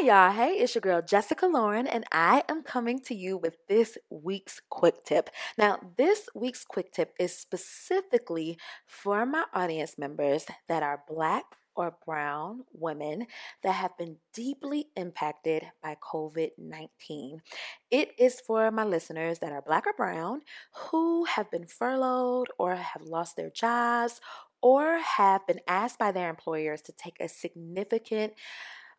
Hey y'all, hey, it's your girl Jessica Lauren, and I am coming to you with this week's quick tip. Now, this week's quick tip is specifically for my audience members that are Black or brown women that have been deeply impacted by COVID 19. It is for my listeners that are black or brown who have been furloughed or have lost their jobs or have been asked by their employers to take a significant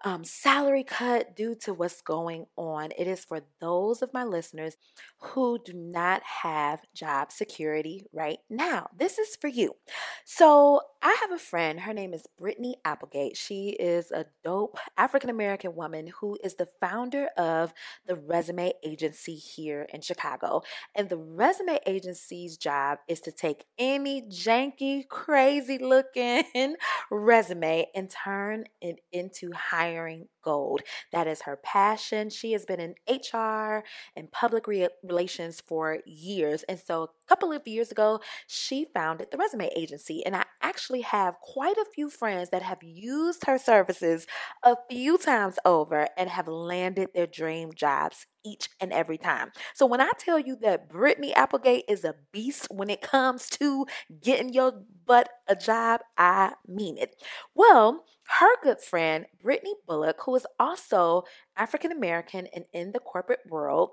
um, salary cut due to what's going on. It is for those of my listeners who do not have job security right now. This is for you. So, I have a friend. Her name is Brittany Applegate. She is a dope African American woman who is the founder of the Resume Agency here in Chicago. And the Resume Agency's job is to take any janky, crazy looking resume and turn it into hiring hiring gold. That is her passion. She has been in HR and public re- relations for years. And so a couple of years ago, she founded the resume agency. And I actually have quite a few friends that have used her services a few times over and have landed their dream jobs each and every time. So when I tell you that Brittany Applegate is a beast when it comes to getting your butt a job, I mean it. Well, her good friend, Brittany Bullock, who is also African American and in the corporate world,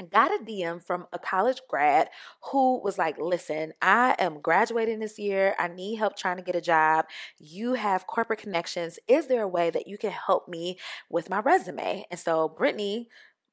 I got a DM from a college grad who was like, Listen, I am graduating this year. I need help trying to get a job. You have corporate connections. Is there a way that you can help me with my resume? And so Brittany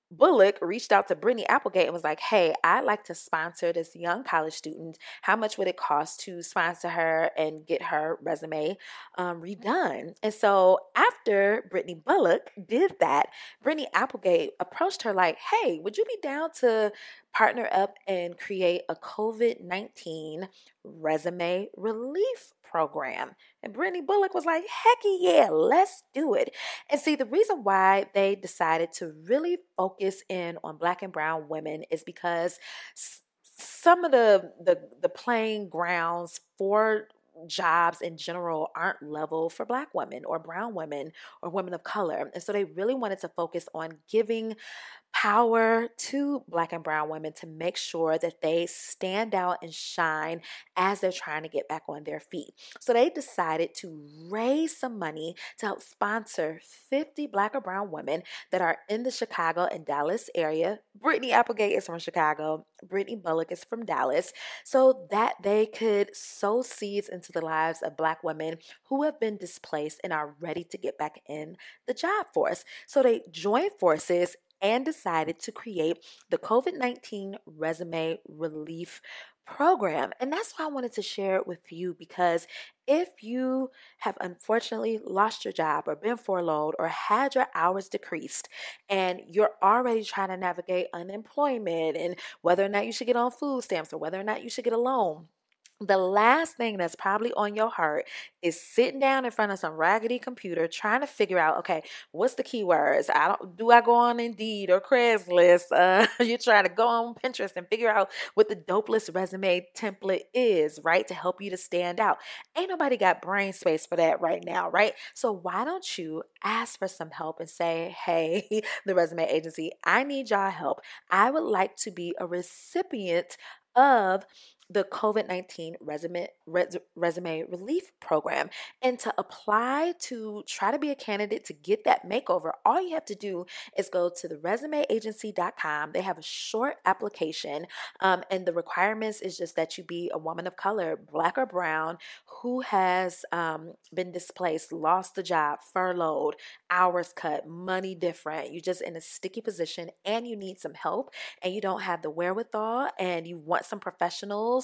Bullock reached out to Brittany Applegate and was like, Hey, I'd like to sponsor this young college student. How much would it cost to sponsor her and get her resume um, redone? And so after Brittany Bullock did that, Brittany Applegate approached her like, Hey, would you be down to partner up and create a COVID 19 resume relief program. And Brittany Bullock was like, heck yeah, let's do it. And see, the reason why they decided to really focus in on black and brown women is because some of the the, the playing grounds for jobs in general aren't level for black women or brown women or women of color. And so they really wanted to focus on giving power to black and brown women to make sure that they stand out and shine as they're trying to get back on their feet. So they decided to raise some money to help sponsor 50 black or brown women that are in the Chicago and Dallas area. Brittany Applegate is from Chicago, Brittany Bullock is from Dallas, so that they could sow seeds into the lives of black women who have been displaced and are ready to get back in the job force. So they joined forces and decided to create the COVID 19 resume relief program. And that's why I wanted to share it with you because if you have unfortunately lost your job or been furloughed or had your hours decreased and you're already trying to navigate unemployment and whether or not you should get on food stamps or whether or not you should get a loan, the last thing that's probably on your heart is sitting down in front of some raggedy computer trying to figure out okay what's the keywords? I don't do i go on indeed or craigslist? Uh, you're trying to go on pinterest and figure out what the dopeless resume template is right to help you to stand out. Ain't nobody got brain space for that right now right? So why don't you ask for some help and say hey the resume agency i need y'all help. I would like to be a recipient of the COVID 19 resume, res, resume relief program. And to apply to try to be a candidate to get that makeover, all you have to do is go to the resumeagency.com. They have a short application, um, and the requirements is just that you be a woman of color, black or brown, who has um, been displaced, lost the job, furloughed, hours cut, money different. You're just in a sticky position and you need some help, and you don't have the wherewithal, and you want some professionals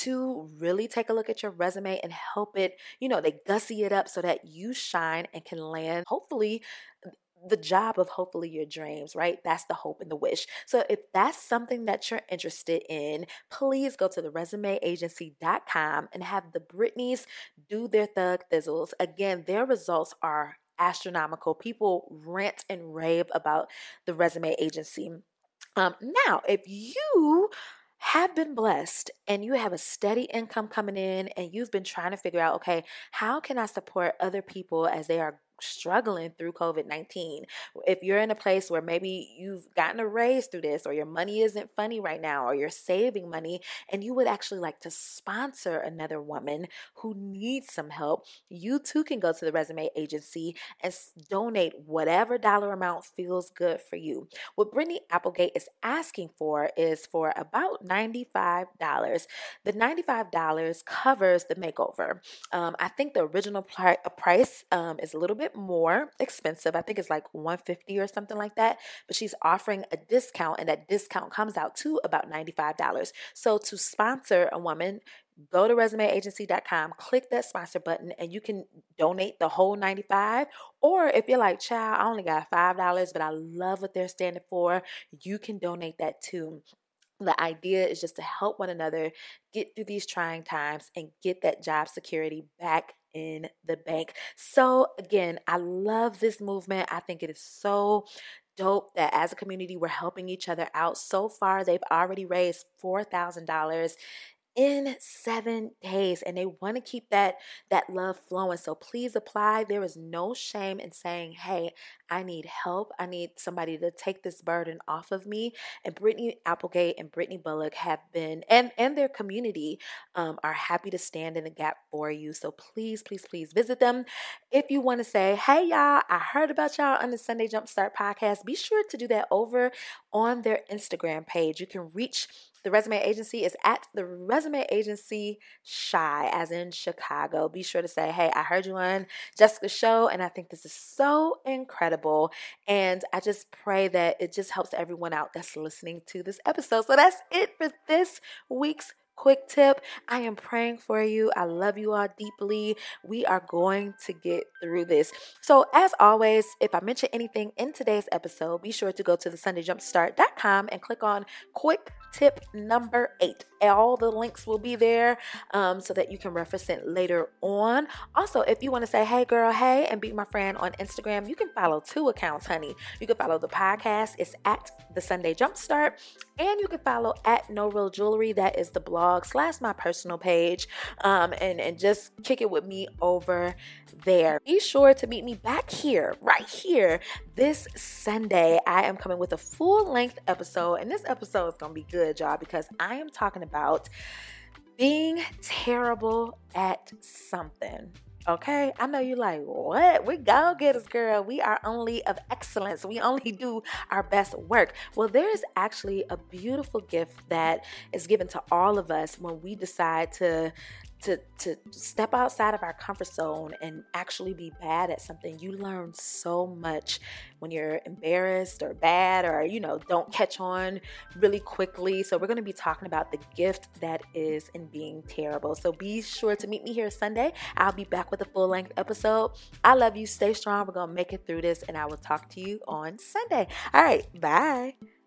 to really take a look at your resume and help it, you know, they gussy it up so that you shine and can land, hopefully, the job of hopefully your dreams, right? That's the hope and the wish. So if that's something that you're interested in, please go to the resumeagency.com and have the Brittanys do their thug thizzles. Again, their results are astronomical. People rant and rave about the resume agency. Um, now, if you have been blessed and you have a steady income coming in and you've been trying to figure out, okay, how can I support other people as they are struggling through COVID 19. If you're in a place where maybe you've gotten a raise through this, or your money isn't funny right now, or you're saving money and you would actually like to sponsor another woman who needs some help, you too can go to the resume agency and donate whatever dollar amount feels good for you. What Brittany Applegate is asking for is for about $95. The $95 covers the makeover. Um, I think the original price um, is a little bit more expensive. I think it's like 150 or something like that, but she's offering a discount and that discount comes out to about $95. So to sponsor a woman, go to resumeagency.com, click that sponsor button, and you can donate the whole 95. Or if you're like, child, I only got $5, but I love what they're standing for, you can donate that too. The idea is just to help one another get through these trying times and get that job security back in the bank. So, again, I love this movement. I think it is so dope that as a community we're helping each other out. So far, they've already raised $4,000 in seven days and they want to keep that that love flowing. So please apply. There is no shame in saying hey i need help. I need somebody to take this burden off of me. And brittany applegate and brittany bullock have been and and their community um, are happy to stand in the gap for you. So please please please visit them. If you want to say hey y'all i heard about y'all on the sunday jumpstart podcast be sure to do that over on their instagram page. You can reach the resume agency is at the resume agency shy, as in Chicago. Be sure to say, hey, I heard you on Jessica's show, and I think this is so incredible. And I just pray that it just helps everyone out that's listening to this episode. So that's it for this week's quick tip. I am praying for you. I love you all deeply. We are going to get through this. So, as always, if I mention anything in today's episode, be sure to go to the SundayJumpstart.com and click on quick tip number eight. All the links will be there um, so that you can reference it later on. Also, if you want to say, hey, girl, hey, and be my friend on Instagram, you can follow two accounts, honey. You can follow the podcast, it's at the Sunday Jumpstart, and you can follow at No Real Jewelry. That is the blog slash my personal page. Um, and, and just kick it with me over there. Be sure to meet me back here, right here, this Sunday. I am coming with a full length episode, and this episode is going to be good, y'all, because I am talking about being terrible at something. Okay, I know you like what? We go get getters, girl. We are only of excellence. We only do our best work. Well, there is actually a beautiful gift that is given to all of us when we decide to to to step outside of our comfort zone and actually be bad at something you learn so much when you're embarrassed or bad or you know don't catch on really quickly. So we're going to be talking about the gift that is in being terrible. So be sure to meet me here sunday. I'll be back with a full length episode. I love you. Stay strong. We're going to make it through this and i will talk to you on sunday. All right. Bye